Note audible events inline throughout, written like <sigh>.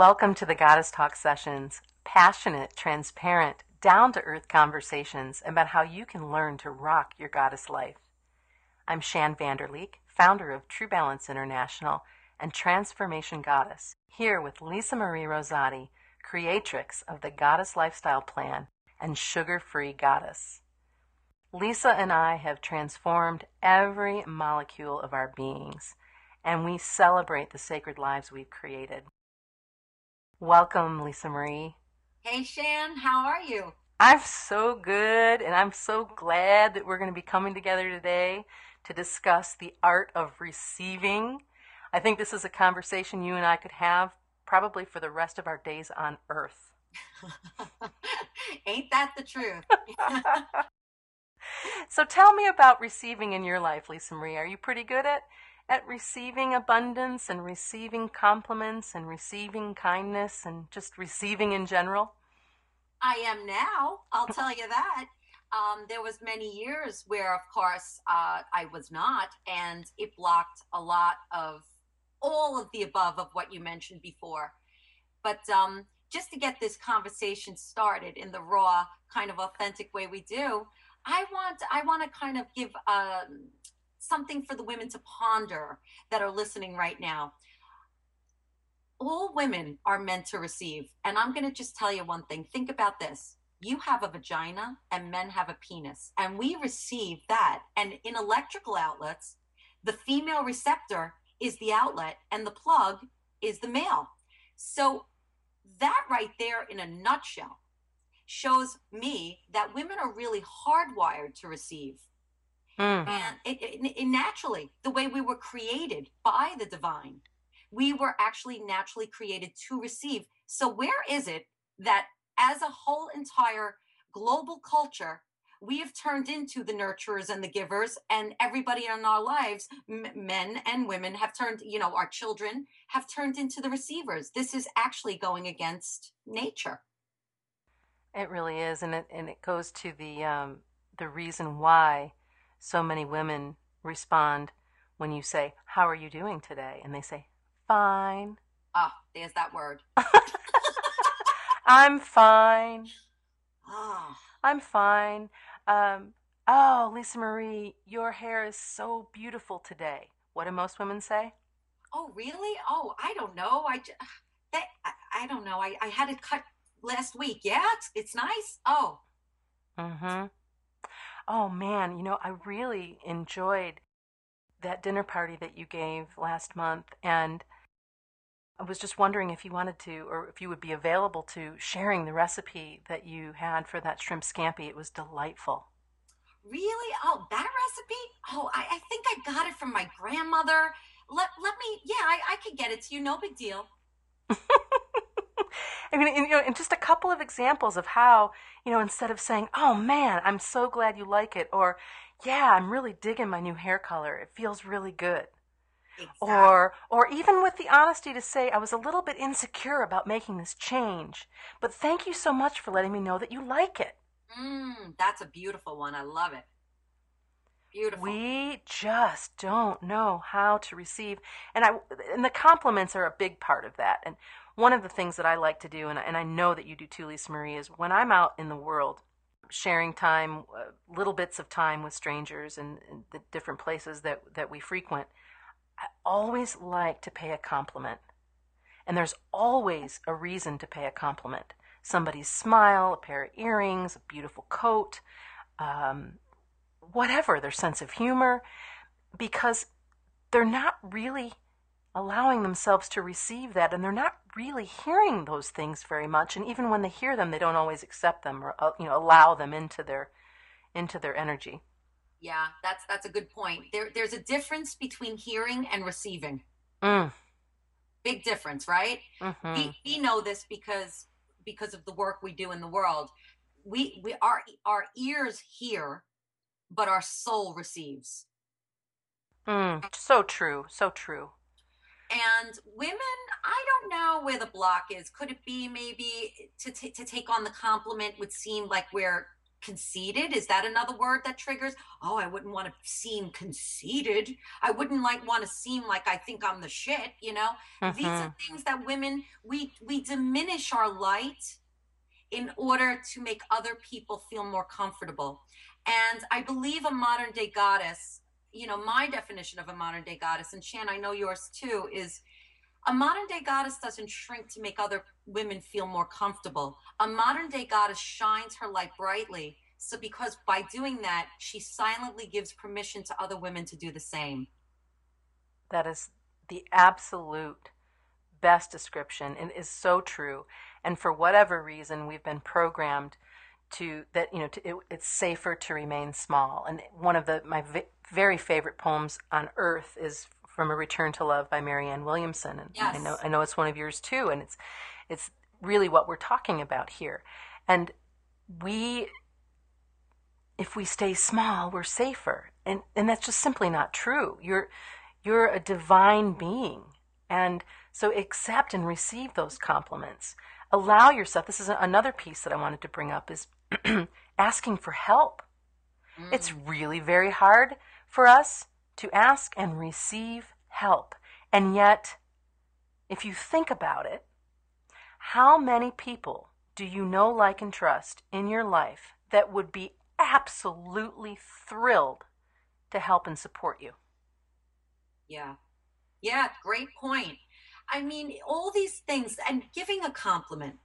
Welcome to the Goddess Talk sessions, passionate, transparent, down to earth conversations about how you can learn to rock your goddess life. I'm Shann Vander Leek, founder of True Balance International and Transformation Goddess, here with Lisa Marie Rosati, creatrix of the Goddess Lifestyle Plan and Sugar Free Goddess. Lisa and I have transformed every molecule of our beings, and we celebrate the sacred lives we've created. Welcome, Lisa Marie. Hey, Shan, how are you? I'm so good, and I'm so glad that we're going to be coming together today to discuss the art of receiving. I think this is a conversation you and I could have probably for the rest of our days on earth. <laughs> Ain't that the truth? <laughs> so tell me about receiving in your life, Lisa Marie. Are you pretty good at at receiving abundance and receiving compliments and receiving kindness and just receiving in general? I am now. I'll tell you that. Um, there was many years where, of course, uh, I was not, and it blocked a lot of all of the above of what you mentioned before. But um, just to get this conversation started in the raw, kind of authentic way we do, I want I want to kind of give um, something for the women to ponder that are listening right now. All women are meant to receive. And I'm going to just tell you one thing. Think about this. You have a vagina and men have a penis, and we receive that. And in electrical outlets, the female receptor is the outlet and the plug is the male. So, that right there, in a nutshell, shows me that women are really hardwired to receive. Mm. And it, it, it naturally, the way we were created by the divine, we were actually naturally created to receive. So, where is it that as a whole entire global culture, we have turned into the nurturers and the givers, and everybody in our lives, m- men and women, have turned, you know, our children have turned into the receivers. This is actually going against nature. It really is, and it and it goes to the um, the reason why so many women respond when you say, How are you doing today? And they say, Fine. Ah, oh, there's that word. <laughs> I'm fine. Oh. I'm fine. Um, oh, Lisa Marie, your hair is so beautiful today. What do most women say? Oh, really? Oh, I don't know. I, <sighs> that, I, I don't know. I, I had it cut last week. Yeah, it's, it's nice. Oh. Mm hmm. Oh man, you know, I really enjoyed that dinner party that you gave last month and I was just wondering if you wanted to or if you would be available to sharing the recipe that you had for that shrimp scampi. It was delightful. Really? Oh, that recipe? Oh, I, I think I got it from my grandmother. Let, let me, yeah, I, I could get it to you. No big deal. <laughs> I mean, you know, and just a couple of examples of how, you know, instead of saying, "Oh man, I'm so glad you like it," or "Yeah, I'm really digging my new hair color. It feels really good." Exactly. Or, or even with the honesty to say, I was a little bit insecure about making this change, but thank you so much for letting me know that you like it. Mm, that's a beautiful one. I love it. Beautiful. We just don't know how to receive, and I and the compliments are a big part of that. And one of the things that I like to do, and, and I know that you do too, Lisa Marie, is when I'm out in the world sharing time, uh, little bits of time with strangers and, and the different places that, that we frequent, I always like to pay a compliment. And there's always a reason to pay a compliment. Somebody's smile, a pair of earrings, a beautiful coat, um, whatever, their sense of humor, because they're not really allowing themselves to receive that and they're not really hearing those things very much and even when they hear them they don't always accept them or uh, you know allow them into their into their energy. Yeah that's that's a good point. There there's a difference between hearing and receiving. Mm. big difference right? Mm-hmm. we, we know this because because of the work we do in the world. We we our our ears hear but our soul receives mm. so true so true and women, I don't know where the block is. Could it be maybe to, t- to take on the compliment would seem like we're conceited is that another word that triggers oh i wouldn't want to seem conceited i wouldn't like want to seem like i think i'm the shit you know mm-hmm. these are things that women we we diminish our light in order to make other people feel more comfortable and i believe a modern day goddess you know my definition of a modern day goddess and shan i know yours too is a modern day goddess doesn't shrink to make other women feel more comfortable. A modern day goddess shines her light brightly. So, because by doing that, she silently gives permission to other women to do the same. That is the absolute best description and is so true. And for whatever reason, we've been programmed to that, you know, to, it, it's safer to remain small. And one of the my v- very favorite poems on earth is from A Return to Love by Marianne Williamson, and yes. I know I know it's one of yours too, and it's it's really what we're talking about here. And we, if we stay small, we're safer, and and that's just simply not true. You're you're a divine being, and so accept and receive those compliments. Allow yourself. This is another piece that I wanted to bring up is <clears throat> asking for help. Mm. It's really very hard for us to ask and receive help. And yet, if you think about it, how many people do you know, like, and trust in your life that would be absolutely thrilled to help and support you? Yeah. Yeah, great point. I mean, all these things and giving a compliment.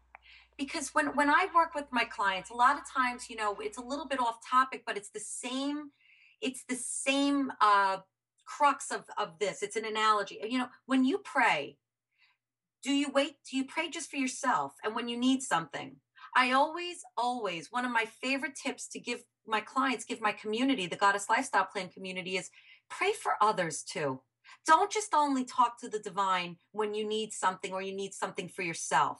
Because when, when I work with my clients, a lot of times, you know, it's a little bit off topic, but it's the same it's the same uh, crux of, of this. It's an analogy. You know, when you pray, do you wait? Do you pray just for yourself? And when you need something, I always, always, one of my favorite tips to give my clients, give my community, the Goddess Lifestyle Plan community, is pray for others too. Don't just only talk to the divine when you need something or you need something for yourself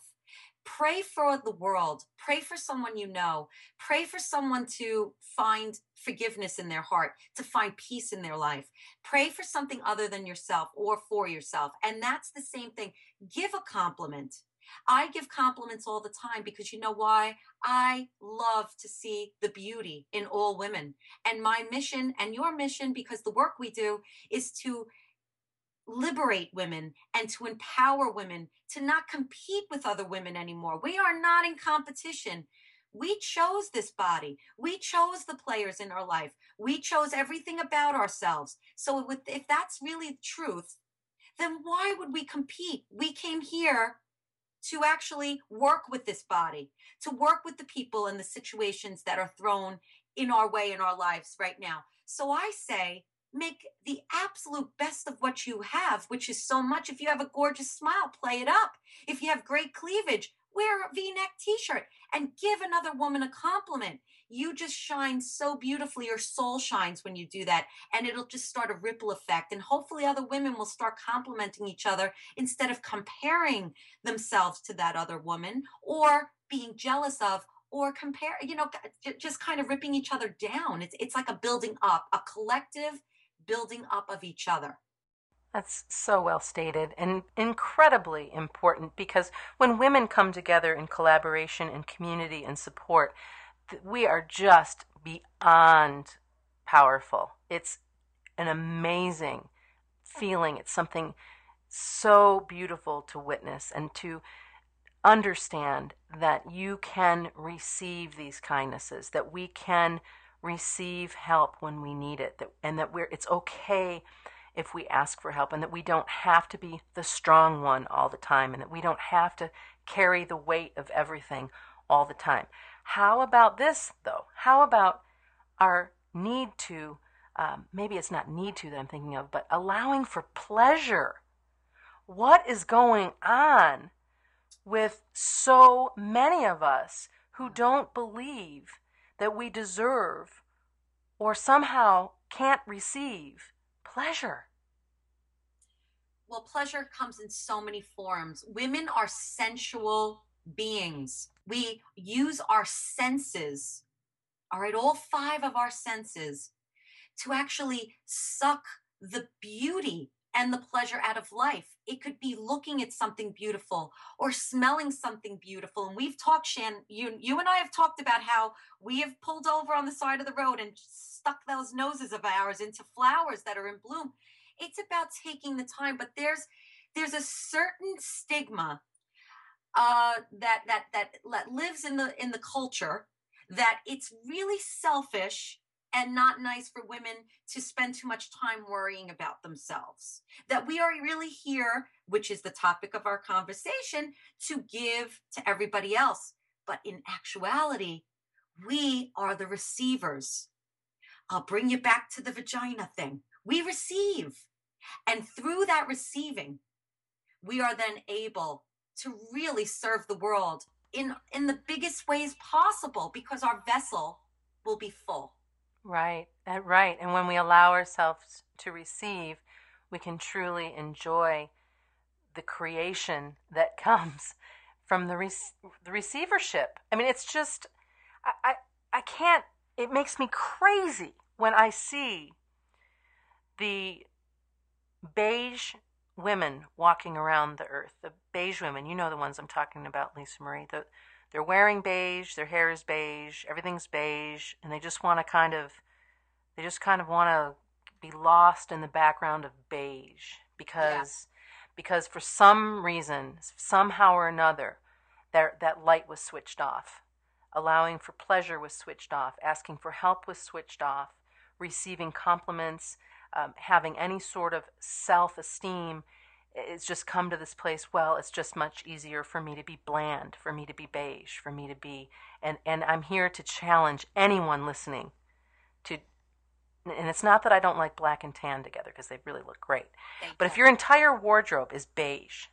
pray for the world. Pray for someone you know. Pray for someone to find forgiveness in their heart to find peace in their life. Pray for something other than yourself or for yourself. And that's the same thing. Give a compliment. I give compliments all the time because you know why? I love to see the beauty in all women. And my mission and your mission, because the work we do is to liberate women and to empower women to not compete with other women anymore. We are not in competition. We chose this body. We chose the players in our life. We chose everything about ourselves. So, if that's really the truth, then why would we compete? We came here to actually work with this body, to work with the people and the situations that are thrown in our way in our lives right now. So I say, make the absolute best of what you have, which is so much. If you have a gorgeous smile, play it up. If you have great cleavage, wear a v neck t shirt and give another woman a compliment. You just shine so beautifully. Your soul shines when you do that. And it'll just start a ripple effect. And hopefully, other women will start complimenting each other instead of comparing themselves to that other woman or being jealous of or compare, you know, just kind of ripping each other down. It's, it's like a building up, a collective building up of each other. That's so well stated and incredibly important because when women come together in collaboration and community and support, we are just beyond powerful. It's an amazing feeling. It's something so beautiful to witness and to understand that you can receive these kindnesses, that we can receive help when we need it that, and that we're it's okay if we ask for help and that we don't have to be the strong one all the time and that we don't have to carry the weight of everything all the time. How about this though? How about our need to um, maybe it's not need to that i'm thinking of but allowing for pleasure? What is going on with so many of us who don't believe that we deserve or somehow can't receive pleasure. Well, pleasure comes in so many forms. Women are sensual beings. We use our senses, all right, all five of our senses, to actually suck the beauty and the pleasure out of life. It could be looking at something beautiful or smelling something beautiful. And we've talked, Shan, you, you and I have talked about how we have pulled over on the side of the road and stuck those noses of ours into flowers that are in bloom. It's about taking the time, but there's there's a certain stigma uh, that that that lives in the in the culture that it's really selfish and not nice for women to spend too much time worrying about themselves. That we are really here, which is the topic of our conversation, to give to everybody else. But in actuality, we are the receivers. I'll bring you back to the vagina thing. We receive. And through that receiving, we are then able to really serve the world in in the biggest ways possible because our vessel will be full. Right, right. And when we allow ourselves to receive, we can truly enjoy the creation that <laughs> comes from the, re- the receivership. I mean, it's just, I, I, I can't, it makes me crazy when I see the beige women walking around the earth, the beige women, you know the ones I'm talking about, Lisa Marie. The, they're wearing beige, their hair is beige, everything's beige, and they just want to kind of, they just kind of want to be lost in the background of beige because, yeah. because for some reason, somehow or another, that that light was switched off. Allowing for pleasure was switched off. Asking for help was switched off. Receiving compliments um, having any sort of self esteem, it's just come to this place. Well, it's just much easier for me to be bland, for me to be beige, for me to be, and and I'm here to challenge anyone listening to. And it's not that I don't like black and tan together because they really look great. but if your entire wardrobe is beige,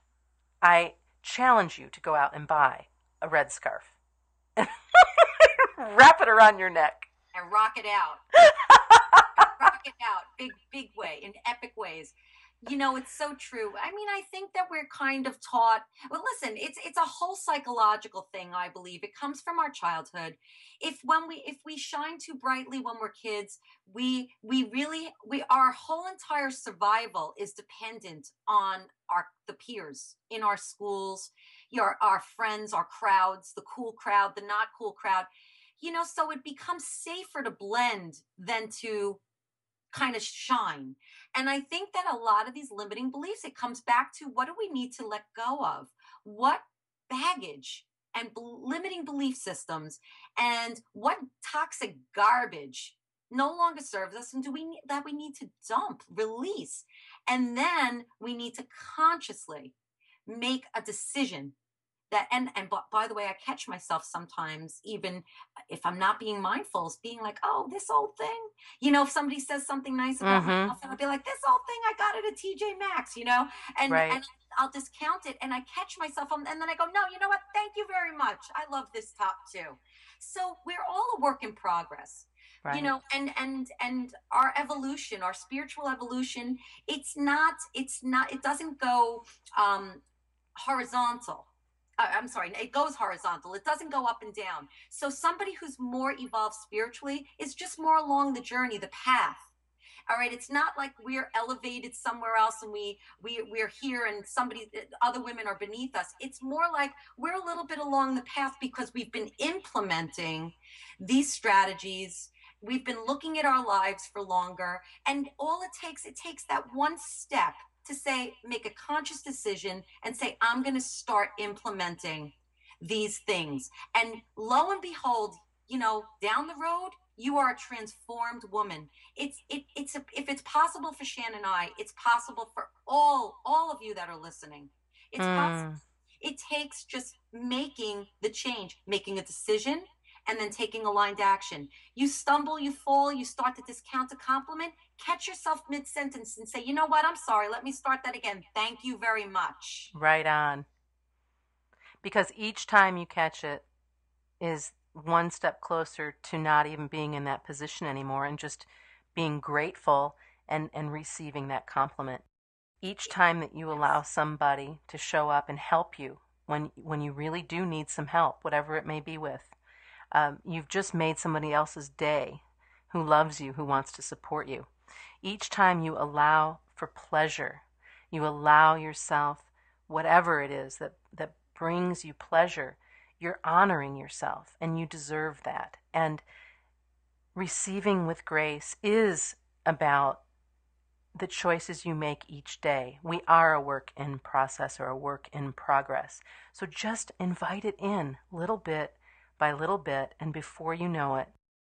I challenge you to go out and buy a red scarf. <laughs> Wrap it around your neck. And rock it out. <laughs> Rock it out big, big way in epic ways. You know, it's so true. I mean, I think that we're kind of taught. Well, listen, it's it's a whole psychological thing. I believe it comes from our childhood. If when we if we shine too brightly when we're kids, we we really we our whole entire survival is dependent on our the peers in our schools, your our friends, our crowds, the cool crowd, the not cool crowd you know so it becomes safer to blend than to kind of shine. And I think that a lot of these limiting beliefs, it comes back to what do we need to let go of? What baggage and limiting belief systems and what toxic garbage no longer serves us and do we that we need to dump release and then we need to consciously make a decision that and and by the way i catch myself sometimes even if i'm not being mindful is being like oh this old thing you know if somebody says something nice about mm-hmm. myself i'll be like this old thing i got it at tj maxx you know and right. and i'll discount it and i catch myself and then i go no you know what thank you very much i love this top too so we're all a work in progress Right. you know and and and our evolution our spiritual evolution it's not it's not it doesn't go um horizontal I'm sorry, it goes horizontal. It doesn't go up and down. So somebody who's more evolved spiritually is just more along the journey, the path. All right, it's not like we're elevated somewhere else and we we we're here and somebody other women are beneath us. It's more like we're a little bit along the path because we've been implementing these strategies we've been looking at our lives for longer and all it takes it takes that one step to say, make a conscious decision and say, I'm going to start implementing these things. And lo and behold, you know, down the road, you are a transformed woman. It's it it's a, if it's possible for Shannon and I, it's possible for all all of you that are listening. It's mm. possible. It takes just making the change, making a decision, and then taking aligned action. You stumble, you fall, you start to discount a compliment, catch yourself mid sentence and say, you know what, I'm sorry, let me start that again. Thank you very much. Right on. Because each time you catch it is one step closer to not even being in that position anymore and just being grateful and, and receiving that compliment. Each time that you allow somebody to show up and help you when when you really do need some help, whatever it may be with, um, you've just made somebody else's day who loves you, who wants to support you. Each time you allow for pleasure you allow yourself whatever it is that, that brings you pleasure, you're honoring yourself and you deserve that. And receiving with grace is about the choices you make each day. We are a work in process or a work in progress. So just invite it in little bit by little bit, and before you know it,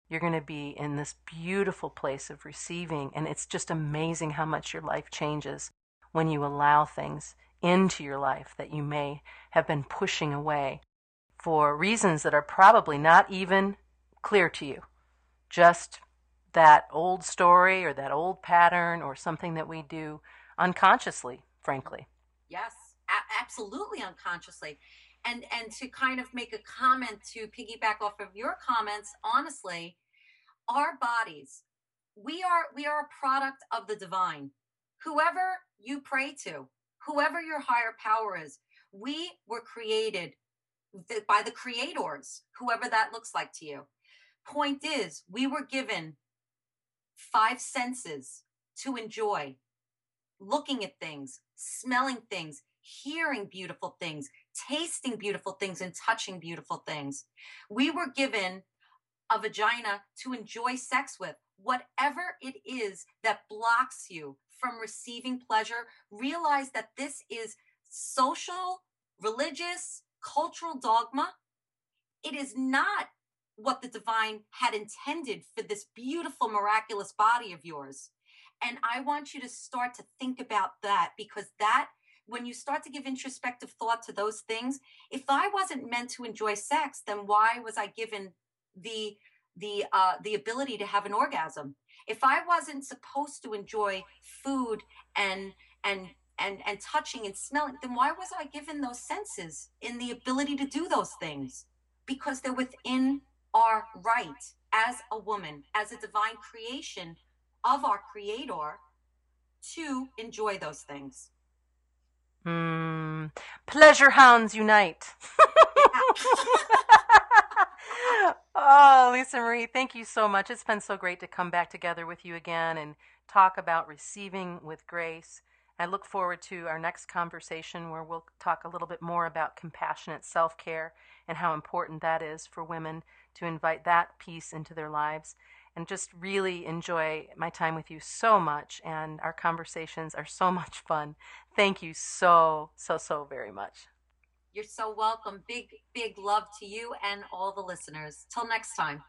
you're going to be in this beautiful place of receiving. And it's just amazing how much your life changes when you allow things into your life that you may have been pushing away for reasons that are probably not even clear to you. Just that old story or that old pattern or something that we do unconsciously, frankly. Yes, absolutely unconsciously. And and to kind of make a comment to piggyback off of your comments, honestly, our bodies, we are we are a product of the divine. Whoever you pray to, whoever your higher power is, we were created by the creators, whoever that looks like to you. Point is, we were given five senses to enjoy looking at things, smelling things, hearing beautiful things, tasting beautiful things, and touching beautiful things. We were given a vagina to enjoy sex with. Whatever it is that blocks you from receiving pleasure, realize that this is social, religious, cultural dogma. It is not what the divine had intended for this beautiful, miraculous body of yours. And I want you to start to think about that because that, when you start to give introspective thought to those things, if I wasn't meant to enjoy sex, then why was I given the the uh, the ability to have an orgasm? If I wasn't supposed to enjoy food and and and and touching and smelling, then why was I given those senses in the ability to do those things? Because they're within our right as a woman, as a divine creation of our creator to enjoy those things. Mm, pleasure hounds unite. <laughs> oh, Lisa Marie, thank you so much. It's been so great to come back together with you again and talk about receiving with grace. I look forward to our next conversation where we'll talk a little bit more about compassionate self care and how important that is for women to invite that piece into their lives and just really enjoy my time with you so much. And our conversations are so <laughs> much fun. Thank you so, so, so very much. You're so welcome. Big, big love to you and all the listeners. Till next time.